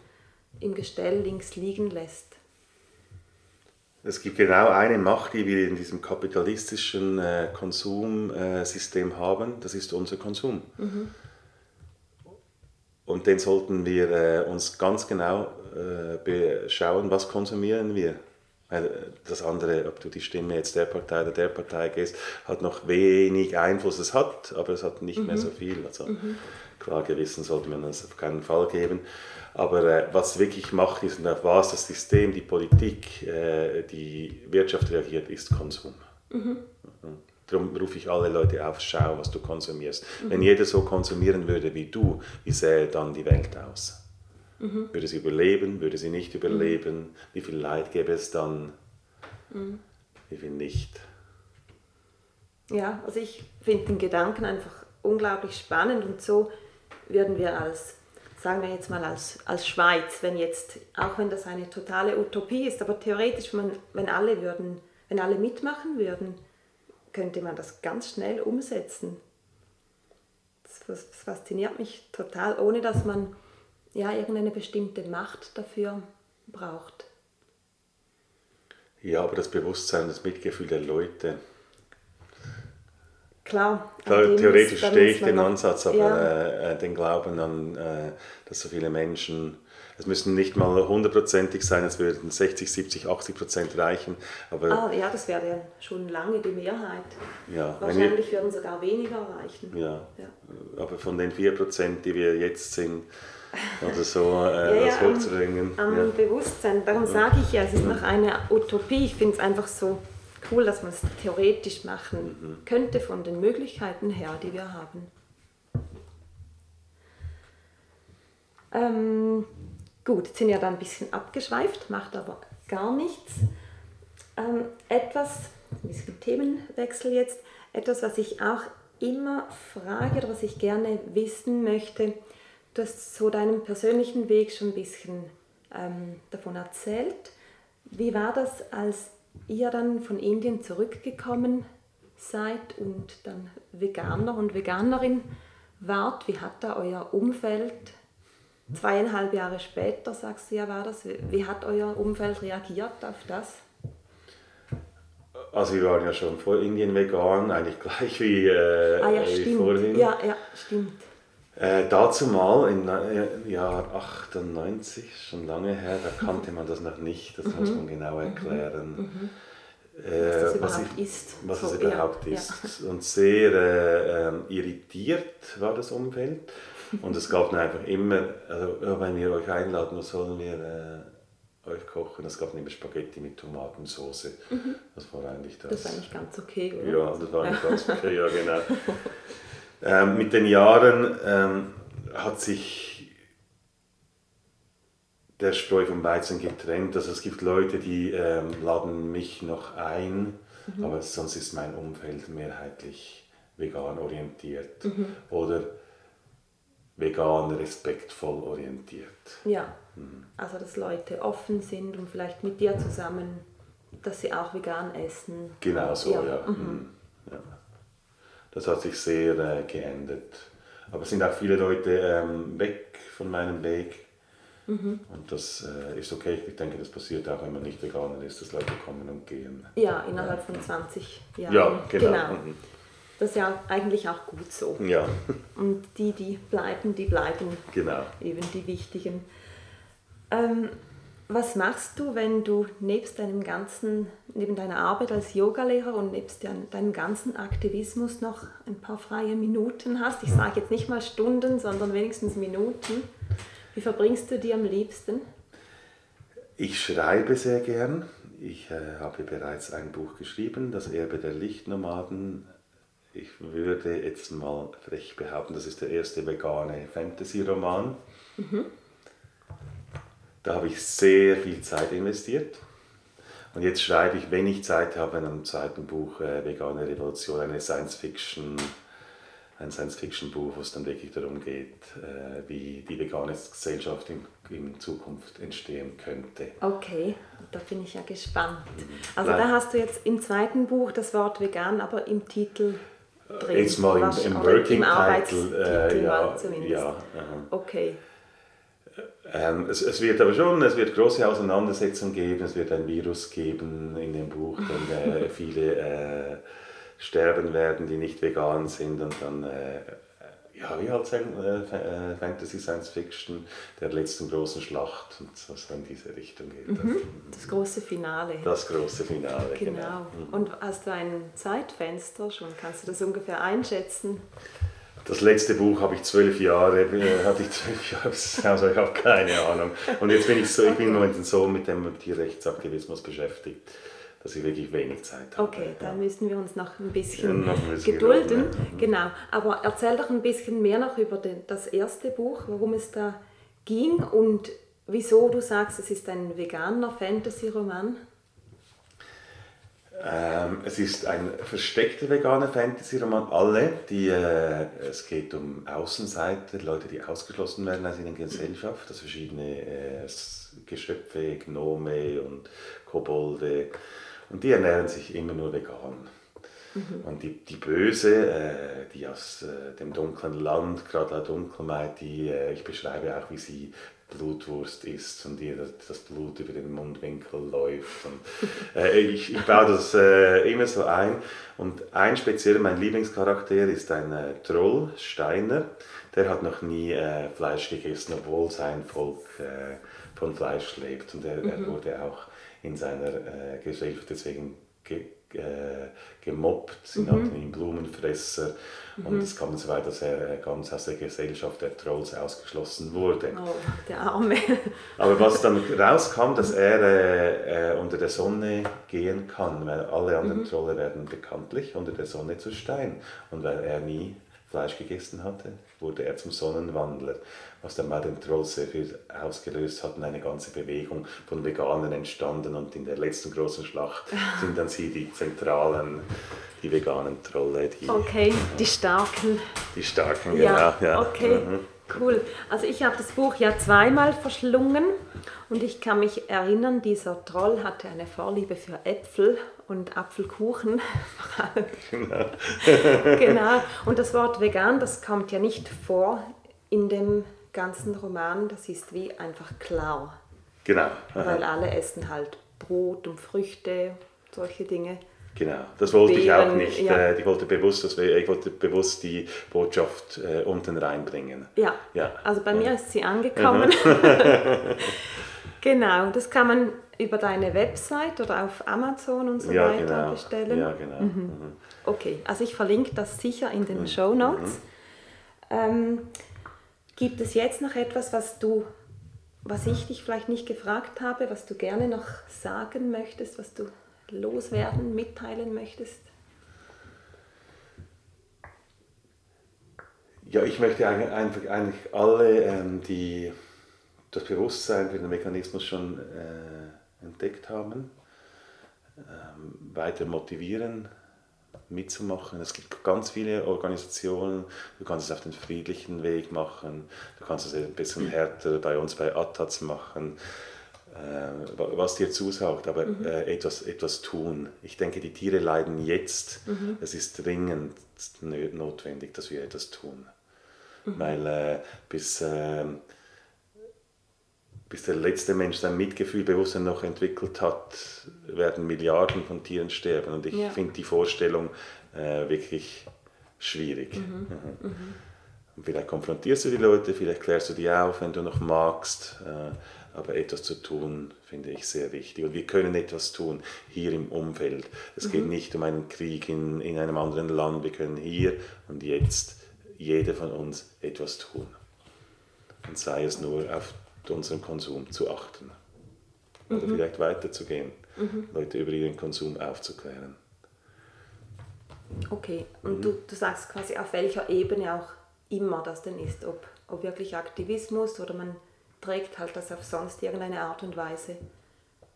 im Gestell links liegen lässt. Es gibt genau eine Macht, die wir in diesem kapitalistischen äh, Konsumsystem haben, das ist unser Konsum. Und den sollten wir äh, uns ganz genau äh, beschauen, was konsumieren wir. Weil äh, das andere, ob du die Stimme jetzt der Partei oder der Partei gehst, hat noch wenig Einfluss. Es hat, aber es hat nicht mehr so viel. Also klar, Gewissen sollte man das auf keinen Fall geben. Aber äh, was wirklich Macht ist und auf was das System, die Politik, äh, die Wirtschaft reagiert, ist Konsum. Darum rufe ich alle Leute auf, schau, was du konsumierst. Wenn jeder so konsumieren würde wie du, wie sähe dann die Welt aus? Würde sie überleben, würde sie nicht überleben? Wie viel Leid gäbe es dann? Wie viel nicht? Ja, also ich finde den Gedanken einfach unglaublich spannend und so würden wir als, sagen wir jetzt mal als, als Schweiz, wenn jetzt, auch wenn das eine totale Utopie ist, aber theoretisch, wenn, wenn alle würden, wenn alle mitmachen würden, könnte man das ganz schnell umsetzen. Das, das fasziniert mich total, ohne dass man ja irgendeine bestimmte Macht dafür braucht. Ja, aber das Bewusstsein, das Mitgefühl der Leute, Klar. theoretisch stehe ich den Ansatz, aber Ja. äh, äh, den Glauben an, äh, dass so viele Menschen, es müssen nicht mal hundertprozentig sein, es würden 60, 70, 80 Prozent reichen, aber Ah, ja, das wäre ja schon lange die Mehrheit. ja, wir, Wahrscheinlich würden sogar weniger reichen. ja, Ja. aber von den 4 Prozent, die wir jetzt sind, oder so äh, Ja, das ja, hochzubringen. am ja. Bewusstsein. Darum sage ich ja, es ist noch eine Utopie. Ich finde es einfach so cool, dass man es theoretisch machen könnte von den Möglichkeiten her, die wir haben. Ähm, gut, sind ja da ein bisschen abgeschweift, macht aber gar nichts. Ähm, etwas, ein bisschen Themenwechsel jetzt, etwas, was ich auch immer frage oder was ich gerne wissen möchte. Du hast so deinen persönlichen Weg schon ein bisschen ähm, davon erzählt. Wie war das, als ihr dann von Indien zurückgekommen seid und dann Veganer und Veganerin wart? Wie hat da euer Umfeld zweieinhalb Jahre später, sagst du ja, war das? Wie- hat euer Umfeld reagiert auf das? Also wir waren ja schon vor Indien vegan, eigentlich gleich wie, äh, Ah ja, wie stimmt. vorhin. Ja, ja, stimmt. Äh, dazu mal im äh, Jahr 98, schon lange her, da kannte man das noch nicht, das muss man genau erklären. Äh, Mhm. Was das was überhaupt ich- ist. Was So, es überhaupt ja. ist. Und sehr äh, ähm, irritiert war das Umfeld. Und es gab dann einfach immer, also wenn wir euch einladen, was sollen wir äh, euch kochen? Es gab immer Spaghetti mit Tomatensauce. Das war eigentlich das. Mhm. Das ist eigentlich ganz okay, oder? Ja, das war eigentlich ganz okay, ja genau. ähm, mit den Jahren ähm, hat sich der Spreu vom Weizen getrennt. Also es gibt Leute, die ähm, laden mich noch ein, aber sonst ist mein Umfeld mehrheitlich vegan orientiert oder vegan respektvoll orientiert. Ja, also dass Leute offen sind und vielleicht mit dir zusammen, dass sie auch vegan essen. Genau so, ja. Ja, Mhm. ja. Das hat sich sehr äh, geändert. Aber es sind auch viele Leute ähm, weg von meinem Weg. Mhm. Und das äh, ist okay. Ich denke, das passiert auch, wenn man nicht Veganer ist, dass Leute kommen und gehen. Ja, innerhalb von 20 Jahren. Ja, genau. Mhm. Das ist ja eigentlich auch gut so. Ja, Und die, die bleiben, die bleiben genau. eben die wichtigen. Ähm, was machst du, wenn du nebst deinem ganzen, neben deiner Arbeit als Yogalehrer und nebst dein- deinem ganzen Aktivismus noch ein paar freie Minuten hast? Ich sage jetzt nicht mal Stunden, sondern wenigstens Minuten. Wie verbringst du die am liebsten? Ich schreibe sehr gern. Ich äh, habe bereits ein Buch geschrieben, Das Erbe der Lichtnomaden. Ich würde jetzt mal frech behaupten, das ist der erste vegane Fantasy-Roman. Da habe ich sehr viel Zeit investiert. Und jetzt schreibe ich, wenn ich Zeit habe, in einem zweiten Buch äh, Vegane Revolution, eine Science-Fiction, ein Science-Fiction-Buch, wo es dann wirklich darum geht, äh, wie die vegane Gesellschaft in, in Zukunft entstehen könnte. Okay, da bin ich ja gespannt. Also Nein. da hast du jetzt im zweiten Buch das Wort vegan, aber im Titel drin. Jetzt mal im, im oder Working im Title, Arbeitstitel äh, ja, ja Okay. Ähm, es, es wird aber schon, es wird große Auseinandersetzungen geben, es wird ein Virus geben in dem Buch, dann äh, viele äh, sterben werden, die nicht vegan sind und dann, äh, ja, wie halt sagen, äh, äh, Fantasy Science Fiction, der letzten großen Schlacht und so, so in diese Richtung geht. das. Das große Finale. Das große Finale, genau. genau. Und hast du ein Zeitfenster schon? Kannst du das ungefähr einschätzen? Das letzte Buch habe ich zwölf Jahre, äh, hatte ich zwölf Jahre, also ich habe keine Ahnung. Und jetzt bin ich so, ich bin im Moment so mit dem Tierrechtsaktivismus beschäftigt, dass ich wirklich wenig Zeit habe. Okay, da müssen wir uns noch ein Ja, bisschen noch ein bisschen gedulden. ja. Genau. Aber erzähl doch ein bisschen mehr noch über den, das erste Buch, worum es da ging und wieso du sagst, es ist ein veganer Fantasy-Roman. Ähm, es ist ein versteckter veganer Fantasy-Roman. Alle, die, äh, es geht um Außenseiter, Leute, die ausgeschlossen werden aus ihrer Gesellschaft, also verschiedene äh, Geschöpfe, Gnome und Kobolde. Und die ernähren sich immer nur vegan. Und die, die Böse, äh, die aus äh, dem dunklen Land, gerade la Dunkelheit, die, äh, ich beschreibe auch, wie sie Blutwurst isst und ihr das, Blut über den Mundwinkel läuft. Und, äh, ich, ich baue das äh, immer so ein. Und ein spezieller, mein Lieblingscharakter ist ein äh, Troll, Steiner. Der hat noch nie äh, Fleisch gegessen, obwohl sein Volk äh, von Fleisch lebt. Und er, er wurde auch in seiner äh, Gesellschaft deswegen ge, äh, gemobbt, sie nannten ihn Blumenfresser und es kam so weit, dass er ganz aus der Gesellschaft der Trolls ausgeschlossen wurde. Oh, der Arme. Aber was dann rauskam, dass er äh, äh, unter der Sonne gehen kann, weil alle anderen Trolle werden bekanntlich unter der Sonne zu Stein. Und weil er nie Fleisch gegessen hatte, wurde er zum Sonnenwandler, was dann bei den Trolls sehr viel ausgelöst hat und eine ganze Bewegung von Veganern entstanden und in der letzten großen Schlacht sind dann sie die zentralen, die veganen Trolle, die, Okay, die Starken. die starken, Ja, genau. Ja. okay, Mhm. cool. Also ich habe das Buch ja zweimal verschlungen und ich kann mich erinnern, dieser Troll hatte eine Vorliebe für Äpfel und Apfelkuchen. genau. Und das Wort vegan, das kommt ja nicht vor in dem ganzen Roman. Das ist wie einfach klar, Genau. Aha. weil alle essen halt Brot und Früchte, solche Dinge. Genau, das wollte ich auch Beeren, nicht. ja. Äh, ich, wollte bewusst, dass wir, ich wollte bewusst die Botschaft äh, unten reinbringen. Ja, Ja. also bei mir ist sie angekommen. genau, das kann man über deine Website oder auf Amazon und so Ja, weiter genau. bestellen. Ja, genau. Mhm. Okay, also ich verlinke das sicher in den Show Notes. Ähm, gibt es jetzt noch etwas, was du, was ich dich vielleicht nicht gefragt habe, was du gerne noch sagen möchtest, was du loswerden, mitteilen möchtest? Ja, ich möchte eigentlich alle, ähm, die das Bewusstsein für den Mechanismus schon äh, entdeckt haben, ähm, weiter motivieren, mitzumachen. Es gibt ganz viele Organisationen, du kannst es auf den friedlichen Weg machen, du kannst es ein bisschen härter bei uns bei ATAZ machen, äh, wa- was dir zusagt, aber äh, etwas, etwas tun. Ich denke, die Tiere leiden jetzt. Es ist dringend notwendig, dass wir etwas tun. Weil äh, bis, ähm, bis der letzte Mensch sein Mitgefühl, Bewusstsein noch entwickelt hat, werden Milliarden von Tieren sterben. Und ich Ja. finde die Vorstellung äh, wirklich schwierig. Mhm. Und vielleicht konfrontierst du die Leute, vielleicht klärst du die auf, wenn du noch magst. Äh, aber etwas zu tun, finde ich sehr wichtig. Und wir können etwas tun hier im Umfeld. Es geht nicht um einen Krieg in, in einem anderen Land. Wir können hier und jetzt jeder von uns etwas tun. Und sei es nur auf unseren Konsum zu achten. Oder vielleicht weiterzugehen, Leute über ihren Konsum aufzuklären. Okay, und du, du sagst quasi auf welcher Ebene auch immer das denn ist, ob, ob wirklich Aktivismus oder man trägt halt das auf sonst irgendeine Art und Weise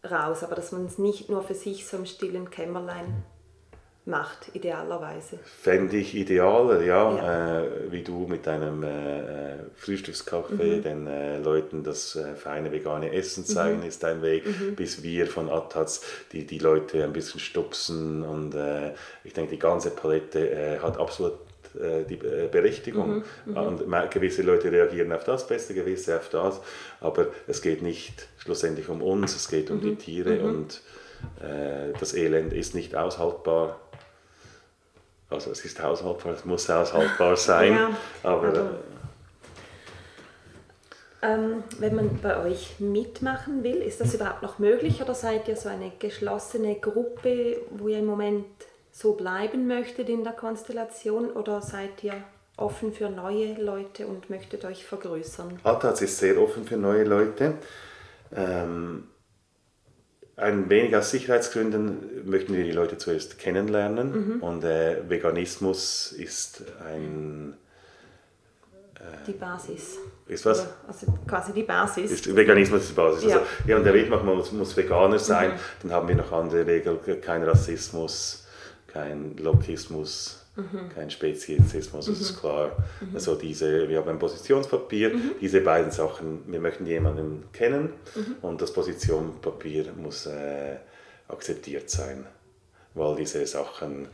raus, aber dass man es nicht nur für sich so im stillen Kämmerlein macht, idealerweise. Fände ich idealer, ja, Ja. Äh, wie du mit deinem äh, Frühstückskaffee den äh, Leuten das äh, feine vegane Essen zeigen, ist dein Weg, bis wir von Ataz die, die Leute ein bisschen stupsen und äh, ich denke, die ganze Palette äh, hat absolut die Berechtigung. Und ma- gewisse Leute reagieren auf das Beste, gewisse auf das, aber es geht nicht schlussendlich um uns, es geht um die Tiere und äh, das Elend ist nicht aushaltbar. Also es ist haushaltbar, es muss haushaltbar sein, Ja, aber, aber- Ähm, wenn man bei euch mitmachen will, ist das überhaupt noch möglich oder seid ihr so eine geschlossene Gruppe, wo ihr im Moment so bleiben möchtet in der Konstellation oder seid ihr offen für neue Leute und möchtet euch vergrößern? Ataz ist sehr offen für neue Leute. Ähm, ein wenig aus Sicherheitsgründen möchten wir die Leute zuerst kennenlernen und äh, Veganismus ist ein Die Basis. ist was? Also quasi die Basis. Ist, Veganismus ist die Basis. Ja. Also, ja, und der Weg macht, man muss, muss Veganer sein, dann haben wir noch andere Regeln, kein Rassismus, kein Lokismus, kein Speziesismus, das ist klar. Also diese, wir haben ein Positionspapier, diese beiden Sachen, wir möchten jemanden kennen und das Positionspapier muss äh, akzeptiert sein, weil diese Sachen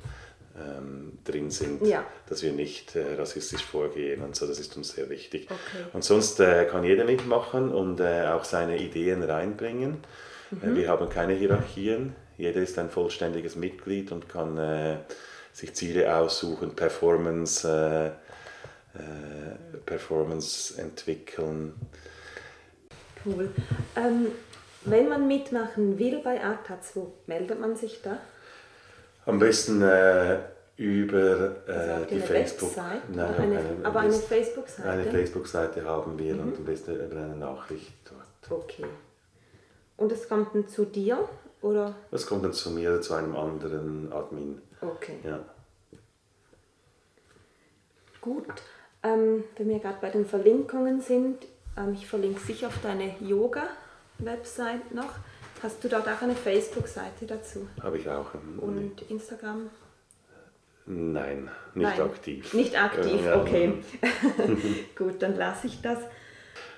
ähm, drin sind, Ja. dass wir nicht äh, rassistisch vorgehen und so, das ist uns sehr wichtig. Okay. Und sonst äh, kann jeder mitmachen und äh, auch seine Ideen reinbringen. Äh, wir haben keine Hierarchien. Jeder ist ein vollständiges Mitglied und kann äh, sich Ziele aussuchen, Performance, äh, äh, Performance entwickeln. Cool. Ähm, wenn man mitmachen will bei ATAZ, wo meldet man sich da? Am besten äh, über äh, Also die Facebook. Website? Nein, eine, eine, aber eine Facebook-Seite? Eine Facebook-Seite haben wir Mhm. und am besten über eine Nachricht dort. Okay. Und es kommt dann zu dir? Oder? Das kommt dann zu mir oder zu einem anderen Admin. Okay. Ja. Gut. Ähm, wenn wir gerade bei den Verlinkungen sind, ähm, ich verlinke sicher auf deine Yoga-Website noch. Hast du dort auch eine Facebook-Seite dazu? Habe ich auch. ähm, Und Instagram? Nein, nicht Nein, aktiv. Nicht aktiv, Ja. okay. Gut, dann lasse ich das.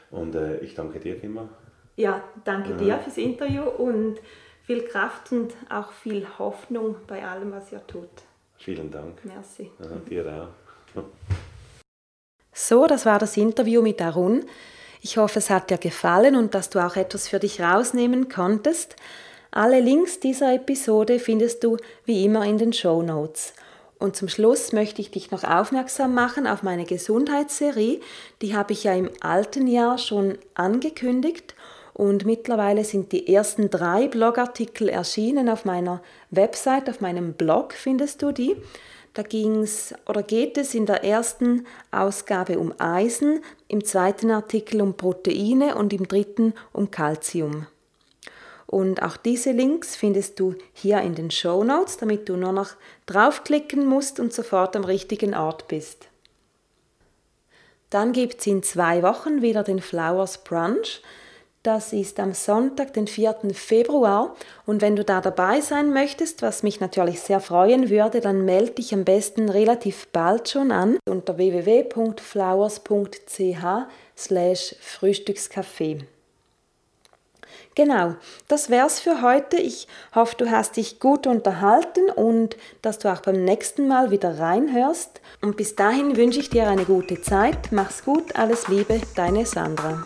Und äh, ich danke dir immer. Ja, danke dir fürs Interview und viel Kraft und auch viel Hoffnung bei allem, was ihr tut. Vielen Dank. Merci. Ja, dir auch. So, das war das Interview mit Arun. Ich hoffe, es hat dir gefallen und dass du auch etwas für dich rausnehmen konntest. Alle Links dieser Episode findest du wie immer in den Show Notes. Und zum Schluss möchte ich dich noch aufmerksam machen auf meine Gesundheitsserie. Die habe ich ja im alten Jahr schon angekündigt und mittlerweile sind die ersten drei Blogartikel erschienen auf meiner Website, auf meinem Blog findest du die. Da ging's oder geht es in der ersten Ausgabe um Eisen, im zweiten Artikel um Proteine und im dritten um Calcium. Und auch diese Links findest du hier in den Show Notes, damit du nur noch draufklicken musst und sofort am richtigen Ort bist. Dann gibt es in zwei Wochen wieder den Flowers Brunch. Das ist am Sonntag, den 4. Februar. Und wenn du da dabei sein möchtest, was mich natürlich sehr freuen würde, dann melde dich am besten relativ bald schon an unter www.flowers.ch Frühstückscafé. Genau, das wär's für heute. Ich hoffe, du hast dich gut unterhalten und dass du auch beim nächsten Mal wieder reinhörst. Und bis dahin wünsche ich dir eine gute Zeit. Mach's gut, alles Liebe, deine Sandra.